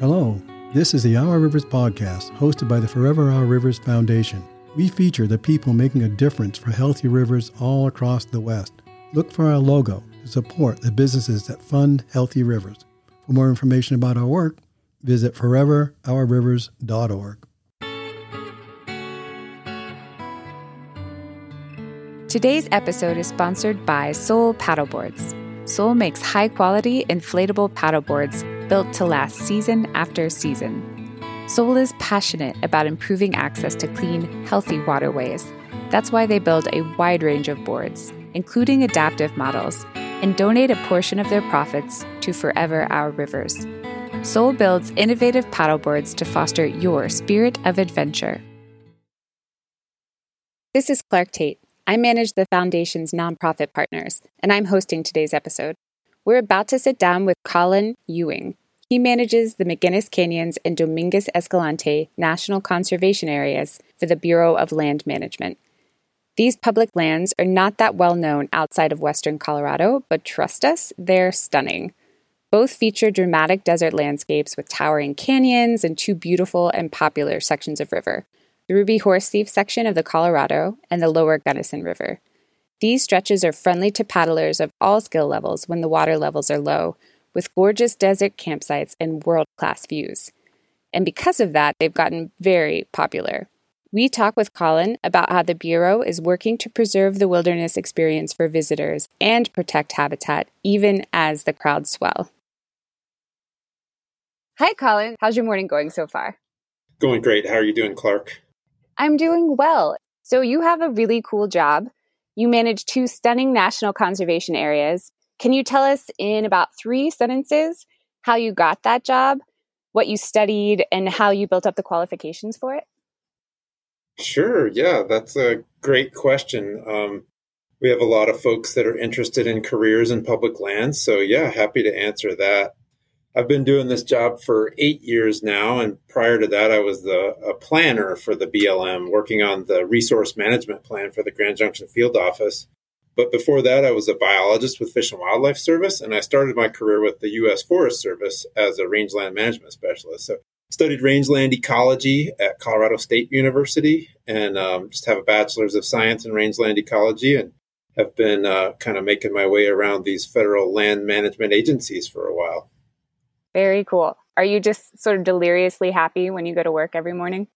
Hello, this is the Our Rivers podcast hosted by the Forever Our Rivers Foundation. We feature the people making a difference for healthy rivers all across the West. Look for our logo to support the businesses that fund healthy rivers. For more information about our work, visit foreverourrivers.org. Today's episode is sponsored by Soul Paddleboards. Soul makes high quality inflatable paddleboards built to last season after season. Soul is passionate about improving access to clean, healthy waterways. That's why they build a wide range of boards, including adaptive models, and donate a portion of their profits to Forever Our Rivers. Soul builds innovative paddleboards to foster your spirit of adventure. This is Clark Tate. I manage the Foundation's nonprofit partners, and I'm hosting today's episode. We're about to sit down with Colin Ewing. He manages the McInnis Canyons and Dominguez Escalante National Conservation Areas for the Bureau of Land Management. These public lands are not that well known outside of western Colorado, but trust us, they're stunning. Both feature dramatic desert landscapes with towering canyons and two beautiful and popular sections of river the Ruby Horse Thief section of the Colorado and the lower Gunnison River. These stretches are friendly to paddlers of all skill levels when the water levels are low, with gorgeous desert campsites and world class views. And because of that, they've gotten very popular. We talk with Colin about how the Bureau is working to preserve the wilderness experience for visitors and protect habitat even as the crowds swell. Hi, Colin. How's your morning going so far? Going great. How are you doing, Clark? I'm doing well. So, you have a really cool job. You manage two stunning national conservation areas. Can you tell us in about three sentences how you got that job, what you studied, and how you built up the qualifications for it? Sure. Yeah, that's a great question. Um, we have a lot of folks that are interested in careers in public lands. So, yeah, happy to answer that. I've been doing this job for eight years now, and prior to that, I was the a planner for the BLM, working on the resource management plan for the Grand Junction Field Office. But before that, I was a biologist with Fish and Wildlife Service, and I started my career with the U.S. Forest Service as a rangeland management specialist. So, studied rangeland ecology at Colorado State University, and um, just have a bachelor's of science in rangeland ecology, and have been uh, kind of making my way around these federal land management agencies for a while. Very cool. Are you just sort of deliriously happy when you go to work every morning?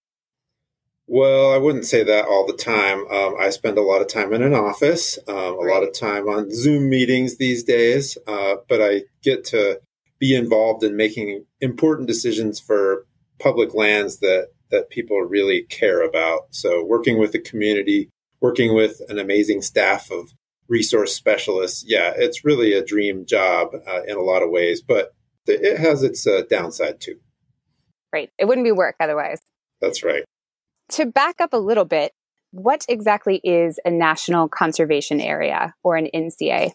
Well, I wouldn't say that all the time. Um, I spend a lot of time in an office, um, a right. lot of time on Zoom meetings these days, uh, but I get to be involved in making important decisions for public lands that that people really care about. So, working with the community, working with an amazing staff of resource specialists, yeah, it's really a dream job uh, in a lot of ways. But it has its uh, downside too. Right. It wouldn't be work otherwise. That's right. To back up a little bit, what exactly is a national conservation area or an NCA?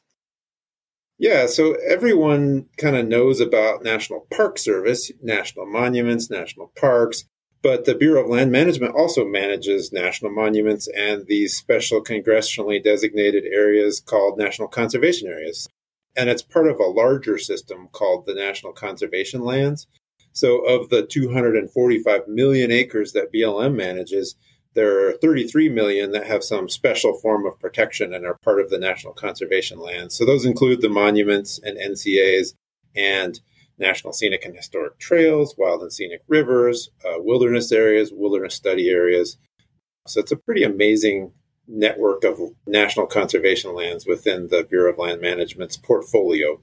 Yeah, so everyone kind of knows about National Park Service, national monuments, national parks, but the Bureau of Land Management also manages national monuments and these special congressionally designated areas called national conservation areas and it's part of a larger system called the National Conservation Lands. So, of the 245 million acres that BLM manages, there are 33 million that have some special form of protection and are part of the National Conservation Lands. So, those include the monuments and NCAs and National Scenic and Historic Trails, Wild and Scenic Rivers, uh, wilderness areas, wilderness study areas. So, it's a pretty amazing network of national conservation lands within the Bureau of Land Management's portfolio.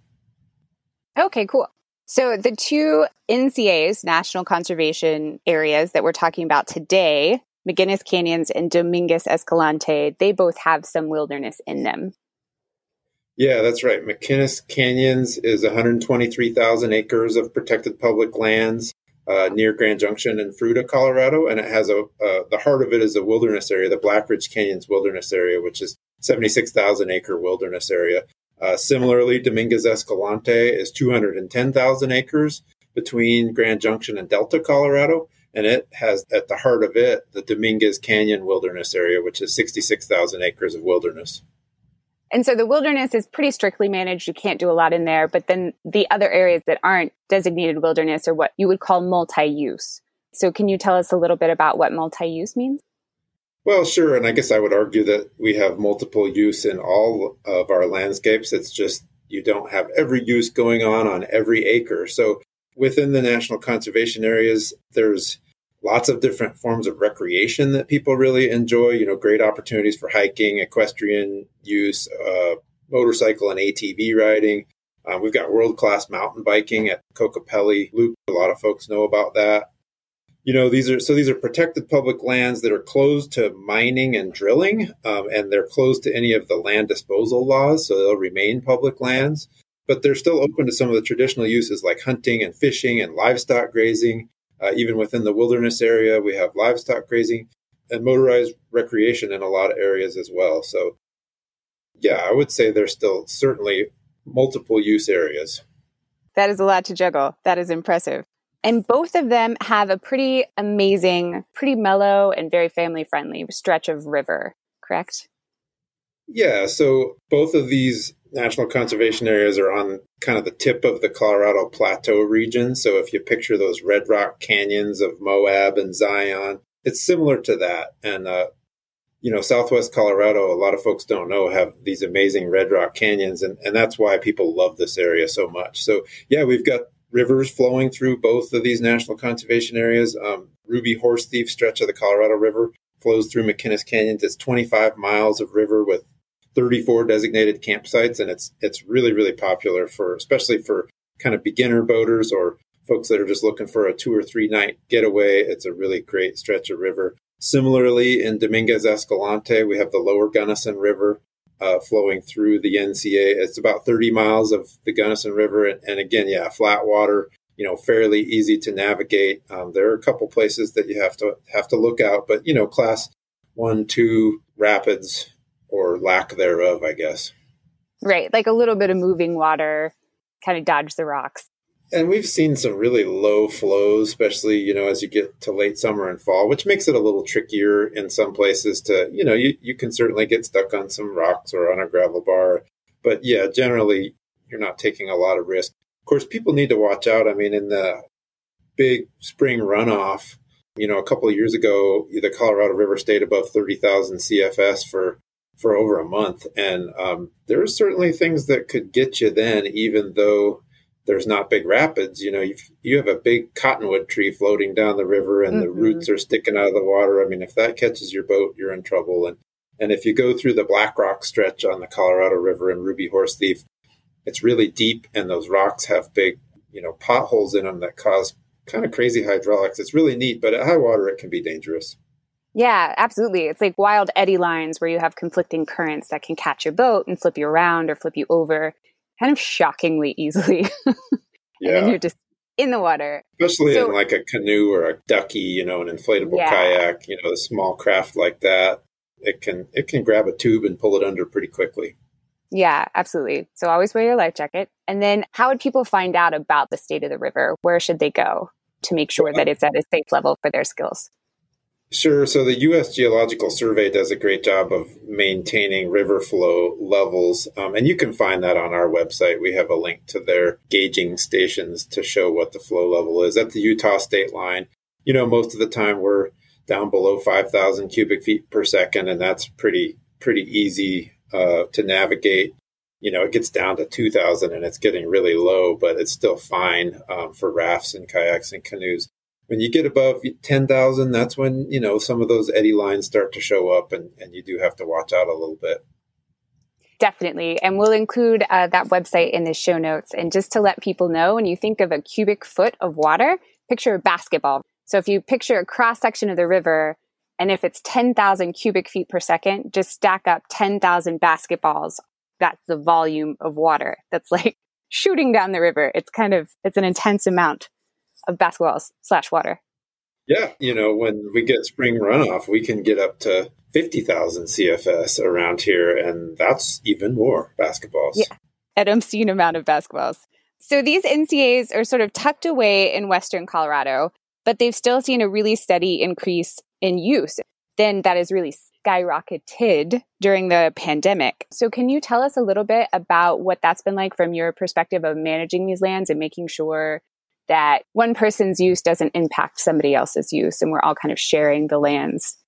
Okay, cool. So the two NCAs, National Conservation Areas, that we're talking about today, McInnis Canyons and Dominguez Escalante, they both have some wilderness in them. Yeah, that's right. McInnis Canyons is 123,000 acres of protected public lands uh, near Grand Junction in Fruita, Colorado, and it has a uh, the heart of it is a wilderness area, the Black Ridge Canyons Wilderness Area, which is 76,000 acre wilderness area. Uh, similarly, Dominguez Escalante is 210,000 acres between Grand Junction and Delta, Colorado, and it has at the heart of it the Dominguez Canyon Wilderness Area, which is 66,000 acres of wilderness. And so the wilderness is pretty strictly managed. You can't do a lot in there. But then the other areas that aren't designated wilderness are what you would call multi use. So can you tell us a little bit about what multi use means? Well, sure. And I guess I would argue that we have multiple use in all of our landscapes. It's just you don't have every use going on on every acre. So within the national conservation areas, there's lots of different forms of recreation that people really enjoy. You know, great opportunities for hiking, equestrian use, uh, motorcycle and ATV riding. Uh, we've got world class mountain biking at Kokopelli Loop. A lot of folks know about that. You know, these are so these are protected public lands that are closed to mining and drilling, um, and they're closed to any of the land disposal laws, so they'll remain public lands. But they're still open to some of the traditional uses like hunting and fishing and livestock grazing. Uh, even within the wilderness area, we have livestock grazing and motorized recreation in a lot of areas as well. So, yeah, I would say there's still certainly multiple use areas. That is a lot to juggle. That is impressive. And both of them have a pretty amazing, pretty mellow, and very family friendly stretch of river, correct? Yeah. So both of these national conservation areas are on kind of the tip of the Colorado Plateau region. So if you picture those red rock canyons of Moab and Zion, it's similar to that. And, uh, you know, Southwest Colorado, a lot of folks don't know, have these amazing red rock canyons. And, and that's why people love this area so much. So, yeah, we've got rivers flowing through both of these national conservation areas. Um, Ruby Horse Thief stretch of the Colorado River flows through McInnis Canyons. It's 25 miles of river with 34 designated campsites, and it's it's really really popular for especially for kind of beginner boaters or folks that are just looking for a two or three night getaway. It's a really great stretch of river. Similarly, in Dominguez Escalante, we have the Lower Gunnison River uh, flowing through the NCA. It's about 30 miles of the Gunnison River, and, and again, yeah, flat water. You know, fairly easy to navigate. Um, there are a couple places that you have to have to look out, but you know, class one, two rapids or lack thereof, I guess. Right, like a little bit of moving water, kind of dodge the rocks. And we've seen some really low flows, especially you know as you get to late summer and fall, which makes it a little trickier in some places. To you know, you you can certainly get stuck on some rocks or on a gravel bar, but yeah, generally you're not taking a lot of risk. Of course, people need to watch out. I mean, in the big spring runoff, you know, a couple of years ago, the Colorado River stayed above 30,000 CFS for for over a month. And um, there are certainly things that could get you then, even though there's not big rapids. You know, you you have a big cottonwood tree floating down the river, and mm-hmm. the roots are sticking out of the water. I mean, if that catches your boat, you're in trouble. And and if you go through the Black Rock stretch on the Colorado River and Ruby Horse Thief, it's really deep, and those rocks have big, you know, potholes in them that cause kind of crazy hydraulics. It's really neat, but at high water, it can be dangerous. Yeah, absolutely. It's like wild eddy lines where you have conflicting currents that can catch your boat and flip you around or flip you over kind of shockingly easily. and yeah. then you're just in the water. Especially so, in like a canoe or a ducky, you know, an inflatable yeah. kayak, you know, a small craft like that. It can it can grab a tube and pull it under pretty quickly. Yeah, absolutely. So always wear your life jacket. And then how would people find out about the state of the river? Where should they go to make sure that it's at a safe level for their skills? Sure. So the U.S. Geological Survey does a great job of maintaining river flow levels. Um, and you can find that on our website. We have a link to their gauging stations to show what the flow level is at the Utah state line. You know, most of the time we're down below 5,000 cubic feet per second, and that's pretty, pretty easy uh, to navigate. You know, it gets down to 2,000 and it's getting really low, but it's still fine um, for rafts and kayaks and canoes when you get above 10,000, that's when, you know, some of those eddy lines start to show up and, and you do have to watch out a little bit. Definitely. And we'll include uh, that website in the show notes. And just to let people know, when you think of a cubic foot of water, picture a basketball. So if you picture a cross section of the river, and if it's 10,000 cubic feet per second, just stack up 10,000 basketballs. That's the volume of water that's like shooting down the river. It's kind of, it's an intense amount of basketballs slash water. Yeah, you know, when we get spring runoff, we can get up to 50,000 CFS around here, and that's even more basketballs. Yeah, an obscene amount of basketballs. So these NCAs are sort of tucked away in Western Colorado, but they've still seen a really steady increase in use. Then that is really skyrocketed during the pandemic. So, can you tell us a little bit about what that's been like from your perspective of managing these lands and making sure that one person's use doesn't impact somebody else's use and we're all kind of sharing the lands?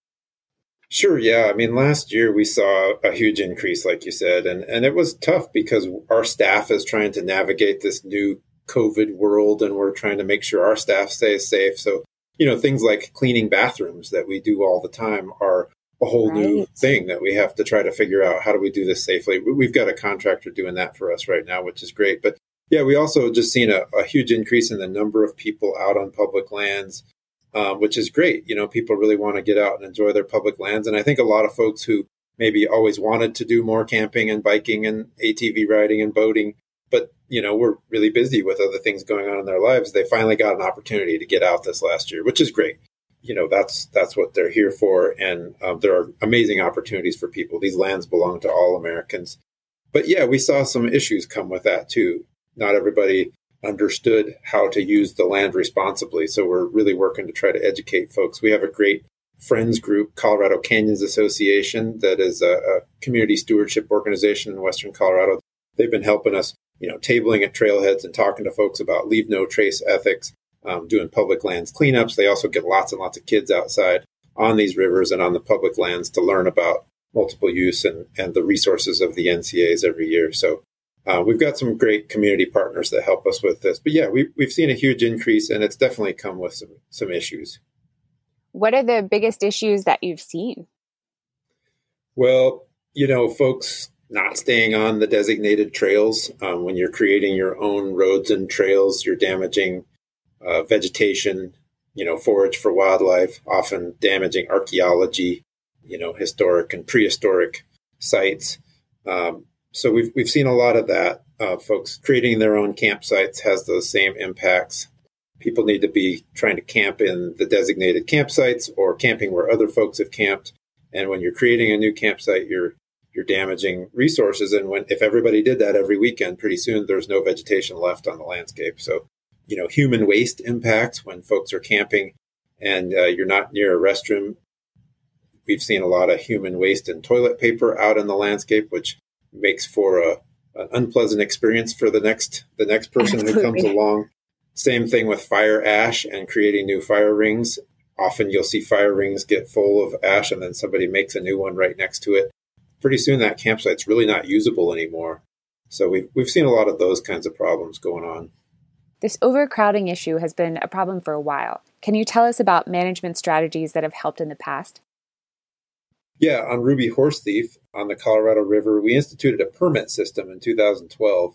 Sure, yeah. I mean, last year we saw a huge increase, like you said, and, and it was tough because our staff is trying to navigate this new COVID world and we're trying to make sure our staff stays safe. So, you know, things like cleaning bathrooms that we do all the time are a whole right. new thing that we have to try to figure out how do we do this safely. We've got a contractor doing that for us right now, which is great. But yeah, we also just seen a, a huge increase in the number of people out on public lands, um, which is great. You know, people really want to get out and enjoy their public lands. And I think a lot of folks who maybe always wanted to do more camping and biking and ATV riding and boating but you know we're really busy with other things going on in their lives they finally got an opportunity to get out this last year which is great. You know that's that's what they're here for. And um, there are amazing opportunities for people. These lands belong to all americans. But yeah we saw some issues come with that too not everybody understood how to use the land responsibly so we're really working to try to educate folks we have a great friends group colorado canyons association that is a, a community stewardship organization in western colorado they've been helping us you know, tabling at trailheads and talking to folks about leave no trace ethics, um, doing public lands cleanups. They also get lots and lots of kids outside on these rivers and on the public lands to learn about multiple use and, and the resources of the NCAs every year. So uh, we've got some great community partners that help us with this. But yeah, we, we've seen a huge increase and it's definitely come with some, some issues. What are the biggest issues that you've seen? Well, you know, folks not staying on the designated trails. Um, when you're creating your own roads and trails, you're damaging uh, vegetation, you know, forage for wildlife, often damaging archaeology, you know, historic and prehistoric sites. Um, so we've we've seen a lot of that. Uh, folks creating their own campsites has those same impacts. People need to be trying to camp in the designated campsites or camping where other folks have camped. And when you're creating a new campsite, you're you're damaging resources. And when if everybody did that every weekend, pretty soon there's no vegetation left on the landscape. So, you know, human waste impacts when folks are camping and uh, you're not near a restroom. We've seen a lot of human waste and toilet paper out in the landscape, which makes for a an unpleasant experience for the next the next person Absolutely. who comes along. Same thing with fire ash and creating new fire rings. Often you'll see fire rings get full of ash and then somebody makes a new one right next to it pretty soon that campsite's really not usable anymore. So we've, we've seen a lot of those kinds of problems going on. This overcrowding issue has been a problem for a while. Can you tell us about management strategies that have helped in the past? Yeah, on Ruby Horse Thief on the Colorado River, we instituted a permit system in 2012.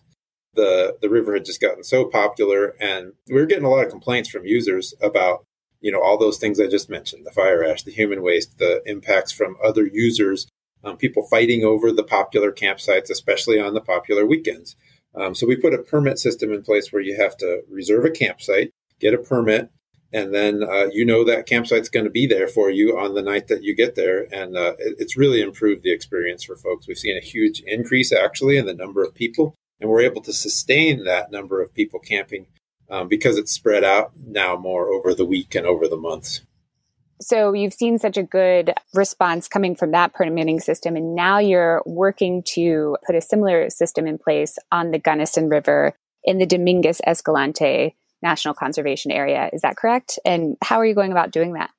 The the river had just gotten so popular, and we were getting a lot of complaints from users about you know all those things I just mentioned: the fire ash, the human waste, the impacts from other users um, people fighting over the popular campsites, especially on the popular weekends. Um, so we put a permit system in place where you have to reserve a campsite, get a permit, and then uh, you know that campsite's going to be there for you on the night that you get there. And uh, it, it's really improved the experience for folks. We've seen a huge increase actually in the number of people, and we're able to sustain that number of people camping um, because it's spread out now more over the week and over the months. So you've seen such a good response coming from that permitting system, and now you're working to put a similar system in place on the Gunnison River in the Dominguez Escalante National Conservation Area. Is that correct? And how are you going about doing that?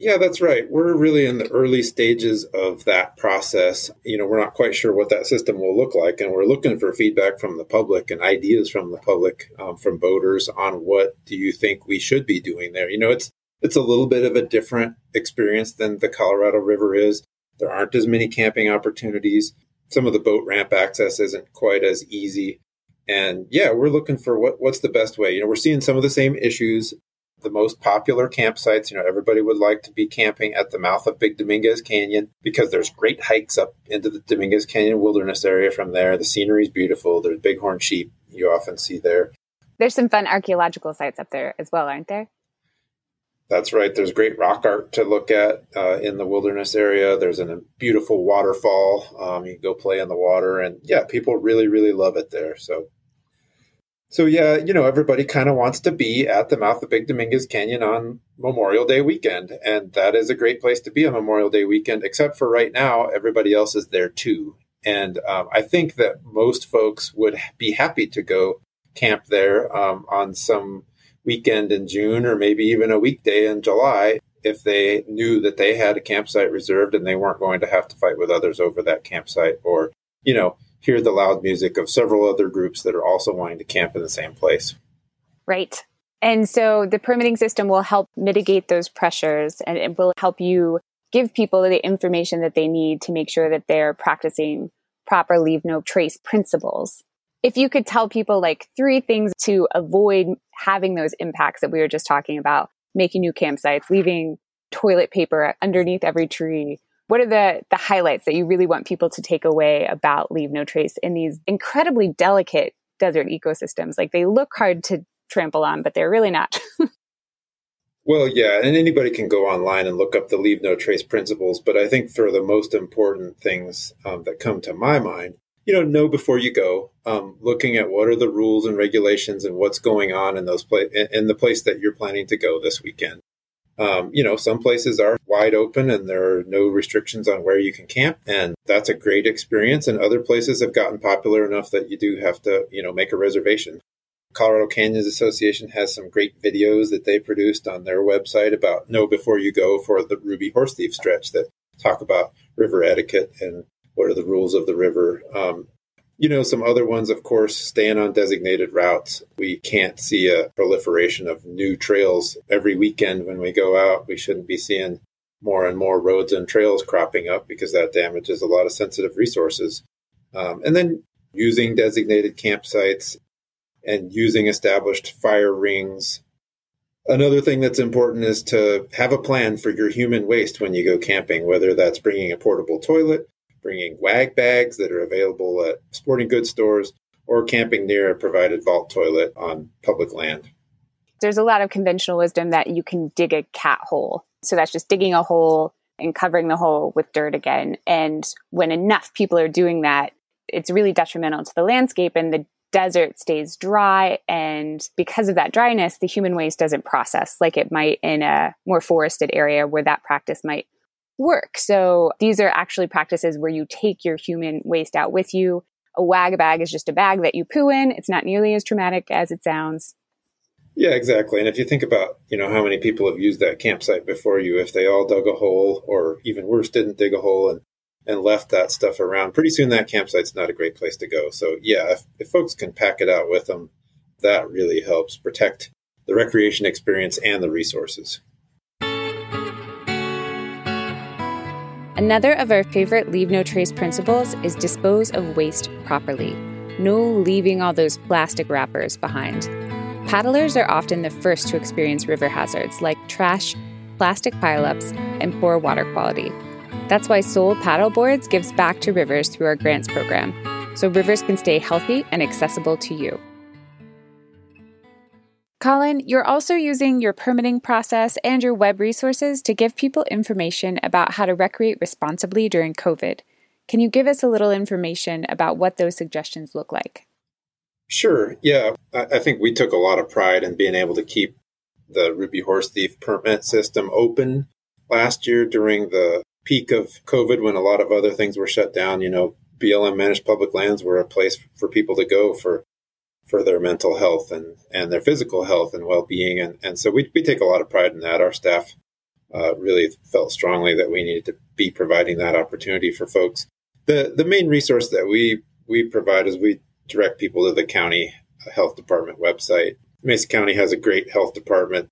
Yeah, that's right. We're really in the early stages of that process. You know, we're not quite sure what that system will look like, and we're looking for feedback from the public and ideas from the public, um, from boaters on what do you think we should be doing there. You know, it's it's a little bit of a different experience than the Colorado River is. There aren't as many camping opportunities. Some of the boat ramp access isn't quite as easy. And yeah, we're looking for what, what's the best way. You know, we're seeing some of the same issues. The most popular campsites, you know, everybody would like to be camping at the mouth of Big Dominguez Canyon because there's great hikes up into the Dominguez Canyon wilderness area from there. The scenery is beautiful. There's bighorn sheep you often see there. There's some fun archaeological sites up there as well, aren't there? That's right. There's great rock art to look at uh, in the wilderness area. There's a beautiful waterfall. Um, you can go play in the water, and yeah, people really, really love it there. So, So yeah, you know, everybody kind of wants to be at the mouth of Big Dominguez Canyon on Memorial Day weekend, and that is a great place to be on Memorial Day weekend. Except for right now, everybody else is there too, and um, I think that most folks would be happy to go camp there um, on some weekend in June or maybe even a weekday in July if they knew that they had a campsite reserved and they weren't going to have to fight with others over that campsite or, you know, hear the loud music of several other groups that are also wanting to camp in the same place. Right. And so the permitting system will help mitigate those pressures and it will help you give people the information that they need to make sure that they're practicing proper leave no trace principles. If you could tell people like three things to avoid having those impacts that we were just talking about, making new campsites, leaving toilet paper underneath every tree, what are the the highlights that you really want people to take away about leave no trace in these incredibly delicate desert ecosystems? Like they look hard to trample on but they're really not. Well yeah and anybody can go online and look up the leave no trace principles but i think for the most important things um, that come to my mind you know know before you go um, looking at what are the rules and regulations and what's going on in those pla- in the place that you're planning to go this weekend um, you know, some places are wide open and there are no restrictions on where you can camp, and that's a great experience. And other places have gotten popular enough that you do have to, you know, make a reservation. Colorado Canyons Association has some great videos that they produced on their website about know before you go for the Ruby Horse Thief stretch that talk about river etiquette and what are the rules of the river. Um, you know, some other ones, of course, staying on designated routes. We can't see a proliferation of new trails every weekend when we go out. We shouldn't be seeing more and more roads and trails cropping up because that damages a lot of sensitive resources. Um, and then using designated campsites and using established fire rings. Another thing that's important is to have a plan for your human waste when you go camping, whether that's bringing a portable toilet bringing wag bags that are available at sporting goods stores, or camping near a provided vault toilet on public land. There's a lot of conventional wisdom that you can dig a cat hole. So that's just digging a hole and covering the hole with dirt again. And when enough people are doing that, it's really detrimental to the landscape and the desert stays dry. And because of that dryness, the human waste doesn't process like it might in a more forested area where that practice might work. So these are actually practices where you take your human waste out with you. A wag bag is just a bag that you poo in. It's not nearly as traumatic as it sounds. Yeah, exactly. And if you think about, you know, how many people have used that campsite before you, if they all dug a hole or even worse, didn't dig a hole and, and left that stuff around, pretty soon that campsite's not a great place to go. So yeah, if, if folks can pack it out with them, that really helps protect the recreation experience and the resources. Another of our favorite leave no trace principles is dispose of waste properly. No leaving all those plastic wrappers behind. Paddlers are often the first to experience river hazards like trash, plastic pileups, and poor water quality. That's why Soul Paddleboards gives back to rivers through our grants program, so rivers can stay healthy and accessible to you. Colin, you're also using your permitting process and your web resources to give people information about how to recreate responsibly during COVID. Can you give us a little information about what those suggestions look like? Sure. Yeah. I think we took a lot of pride in being able to keep the Ruby Horse Thief permit system open last year during the peak of COVID when a lot of other things were shut down. You know, BLM managed public lands were a place for people to go for for their mental health and, and their physical health and well-being. And, and so we, we take a lot of pride in that. Our staff uh, really felt strongly that we needed to be providing that opportunity for folks. The, the main resource that we, we provide is we direct people to the county health department website. Mesa County has a great health department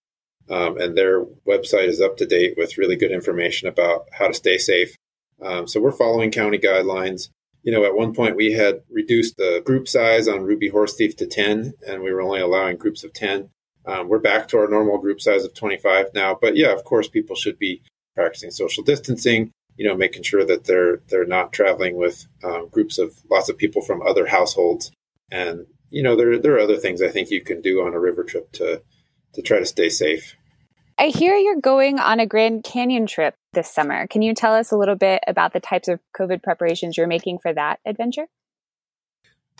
um, and their website is up to date with really good information about how to stay safe. Um, so we're following county guidelines you know, at one point we had reduced the group size on Ruby Horse Thief to 10, and we were only allowing groups of 10. Um, we're back to our normal group size of 25 now. But yeah, of course, people should be practicing social distancing, you know, making sure that they're they're not traveling with um, groups of lots of people from other households. And, you know, there, there are other things I think you can do on a river trip to, to try to stay safe. I hear you're going on a Grand Canyon trip this summer. Can you tell us a little bit about the types of COVID preparations you're making for that adventure?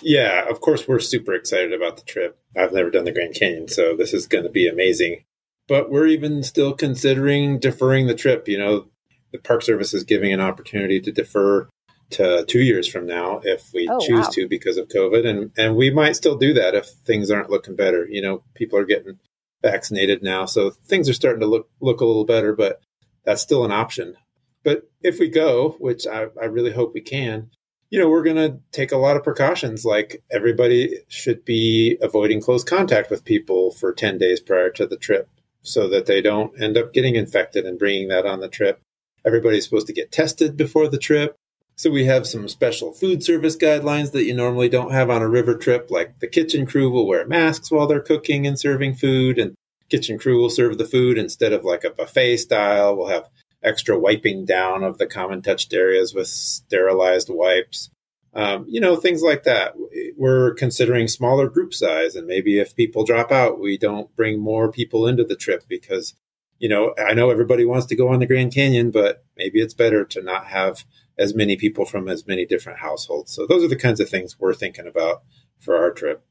Yeah, of course, we're super excited about the trip. I've never done the Grand Canyon, so this is going to be amazing. But we're even still considering deferring the trip. You know, the Park Service is giving an opportunity to defer to two years from now if we oh, choose wow. to because of COVID. And, and we might still do that if things aren't looking better. You know, people are getting vaccinated now, so things are starting to look, look a little better, but that's still an option. But if we go, which I, I really hope we can, you know, we're going to take a lot of precautions. Like everybody should be avoiding close contact with people for 10 days prior to the trip so that they don't end up getting infected and bringing that on the trip. Everybody's supposed to get tested before the trip. So we have some special food service guidelines that you normally don't have on a river trip, like the kitchen crew will wear masks while they're cooking and serving food, and kitchen crew will serve the food instead of like a buffet style. We'll have extra wiping down of the common touched areas with sterilized wipes. Um, you know, things like that. We're considering smaller group size, and maybe if people drop out, we don't bring more people into the trip because, you know, I know everybody wants to go on the Grand Canyon, but maybe it's better to not have as many people from as many different households. So those are the kinds of things we're thinking about for our trip.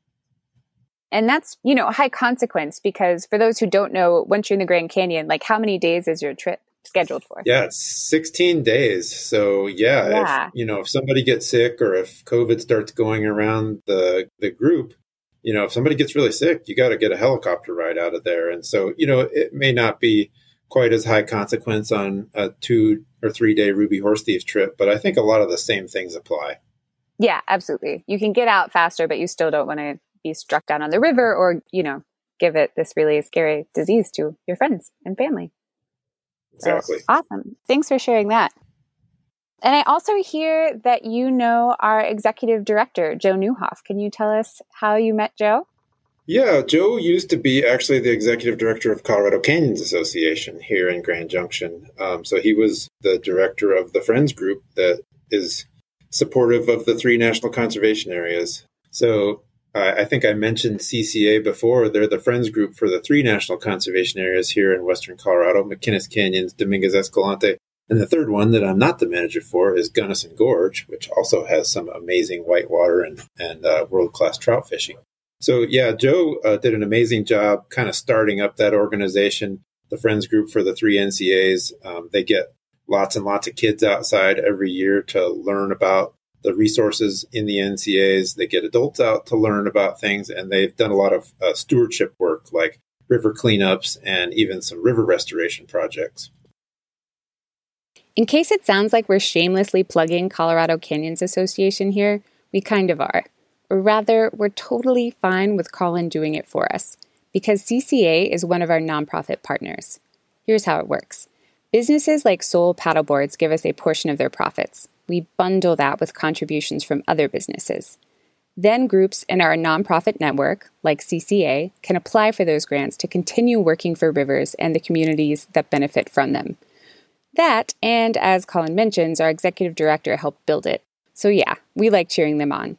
And that's, you know, high consequence because for those who don't know, once you're in the Grand Canyon, like how many days is your trip? scheduled for? Yeah, it's 16 days. So yeah, yeah. If, you know, if somebody gets sick or if COVID starts going around the the group, you know, if somebody gets really sick, you got to get a helicopter ride out of there. And so, you know, it may not be quite as high consequence on a two or three day Ruby Horse Thief trip, but I think a lot of the same things apply. Yeah, absolutely. You can get out faster, but you still don't want to be struck down on the river or, you know, give it this really scary disease to your friends and family. Exactly. So, awesome. Thanks for sharing that. And I also hear that you know our executive director, Joe Neuhof. Can you tell us how you met Joe? Yeah, Joe used to be actually the executive director of Colorado Canyons Association here in Grand Junction. Um, so he was the director of the Friends Group that is supportive of the three national conservation areas. So I think I mentioned CCA before. They're the friends group for the three national conservation areas here in Western Colorado McInnis Canyons, Dominguez Escalante. And the third one that I'm not the manager for is Gunnison Gorge, which also has some amazing whitewater and, and uh, world class trout fishing. So, yeah, Joe uh, did an amazing job kind of starting up that organization, the friends group for the three NCAs. Um, they get lots and lots of kids outside every year to learn about the resources in the NCAs. They get adults out to learn about things, and they've done a lot of uh, stewardship work like river cleanups and even some river restoration projects. In case it sounds like we're shamelessly plugging Colorado Canyons Association here, we kind of are. Or rather, we're totally fine with Colin doing it for us because CCA is one of our nonprofit partners. Here's how it works businesses like Soul Paddleboards give us a portion of their profits we bundle that with contributions from other businesses. Then groups in our nonprofit network, like CCA, can apply for those grants to continue working for rivers and the communities that benefit from them. That, and as Colin mentions, our executive director helped build it. So, yeah, we like cheering them on.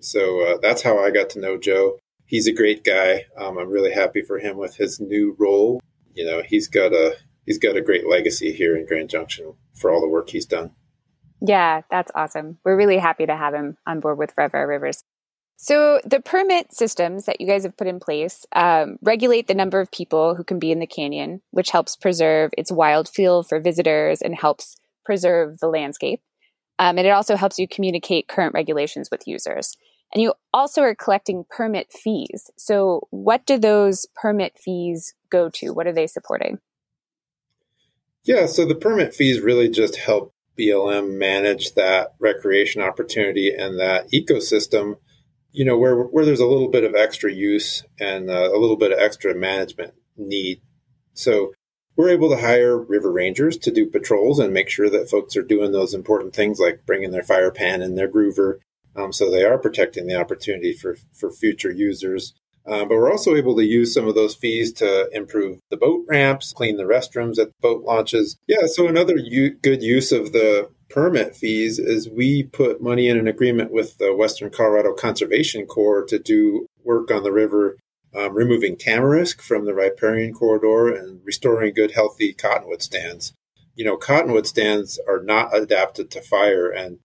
So uh, that's how I got to know Joe. He's a great guy. Um, I'm really happy for him with his new role. You know, he's got a he's got a great legacy here in Grand Junction for all the work he's done. Yeah, that's awesome. We're really happy to have him on board with Forever Rivers. So, the permit systems that you guys have put in place um, regulate the number of people who can be in the canyon, which helps preserve its wild feel for visitors and helps preserve the landscape. Um, and it also helps you communicate current regulations with users. And you also are collecting permit fees. So, what do those permit fees go to? What are they supporting? Yeah, so the permit fees really just help BLM manage that recreation opportunity and that ecosystem, you know, where, where there's a little bit of extra use and uh, a little bit of extra management need. So we're able to hire river rangers to do patrols and make sure that folks are doing those important things like bringing their fire pan and their groover. Um, so they are protecting the opportunity for, for future users. Uh, but we're also able to use some of those fees to improve the boat ramps, clean the restrooms at boat launches. Yeah, so another u- good use of the permit fees is we put money in an agreement with the Western Colorado Conservation Corps to do work on the river, um, removing tamarisk from the riparian corridor and restoring good, healthy cottonwood stands. You know, cottonwood stands are not adapted to fire, and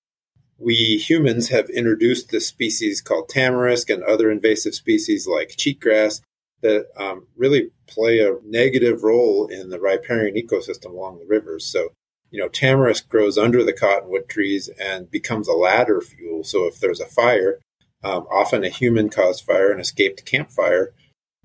we humans have introduced this species called tamarisk and other invasive species like cheatgrass that um, really play a negative role in the riparian ecosystem along the rivers. So, you know, tamarisk grows under the cottonwood trees and becomes a ladder fuel. So, if there's a fire, um, often a human caused fire, an escaped campfire,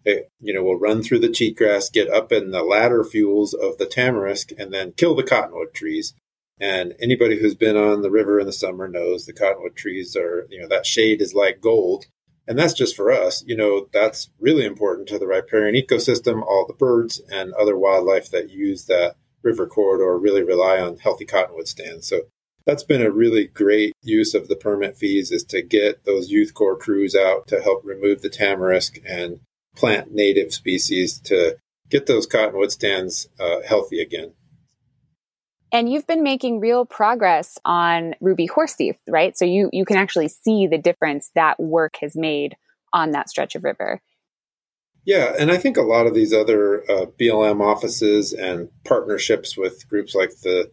it, you know, will run through the cheatgrass, get up in the ladder fuels of the tamarisk, and then kill the cottonwood trees. And anybody who's been on the river in the summer knows the cottonwood trees are, you know, that shade is like gold. And that's just for us. You know, that's really important to the riparian ecosystem. All the birds and other wildlife that use that river corridor really rely on healthy cottonwood stands. So that's been a really great use of the permit fees is to get those youth corps crews out to help remove the tamarisk and plant native species to get those cottonwood stands uh, healthy again. And you've been making real progress on ruby horsethief, right? So you you can actually see the difference that work has made on that stretch of river. Yeah, and I think a lot of these other uh, BLM offices and partnerships with groups like the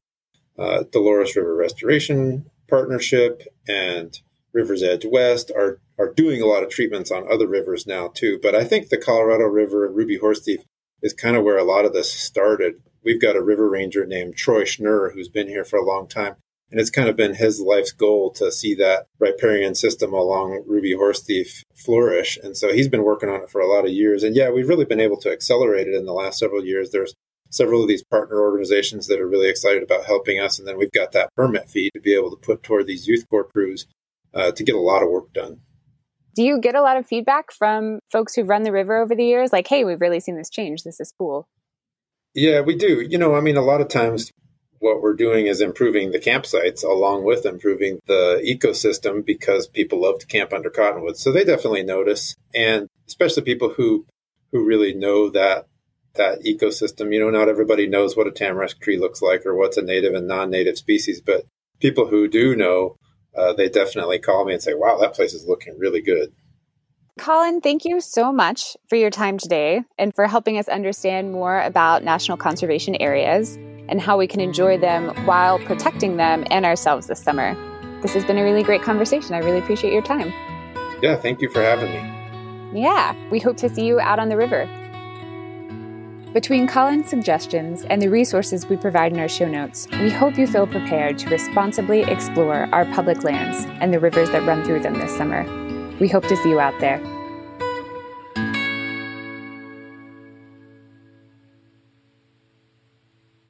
uh, Dolores River Restoration Partnership and Rivers Edge West are are doing a lot of treatments on other rivers now too. But I think the Colorado River and Ruby Horsethief is kind of where a lot of this started we've got a river ranger named Troy Schnurr who's been here for a long time. And it's kind of been his life's goal to see that riparian system along Ruby Horse Thief flourish. And so he's been working on it for a lot of years. And yeah, we've really been able to accelerate it in the last several years. There's several of these partner organizations that are really excited about helping us. And then we've got that permit fee to be able to put toward these youth corps crews uh, to get a lot of work done. Do you get a lot of feedback from folks who've run the river over the years? Like, hey, we've really seen this change. This is cool. Yeah, we do. You know, I mean, a lot of times what we're doing is improving the campsites along with improving the ecosystem because people love to camp under cottonwoods. So they definitely notice. And especially people who who really know that that ecosystem. You know, not everybody knows what a tamarisk tree looks like or what's a native and non-native species, but people who do know, uh, they definitely call me and say, "Wow, that place is looking really good." Colin, thank you so much for your time today and for helping us understand more about national conservation areas and how we can enjoy them while protecting them and ourselves this summer. This has been a really great conversation. I really appreciate your time. Yeah, thank you for having me. Yeah, we hope to see you out on the river. Between Colin's suggestions and the resources we provide in our show notes, we hope you feel prepared to responsibly explore our public lands and the rivers that run through them this summer. We hope to see you out there.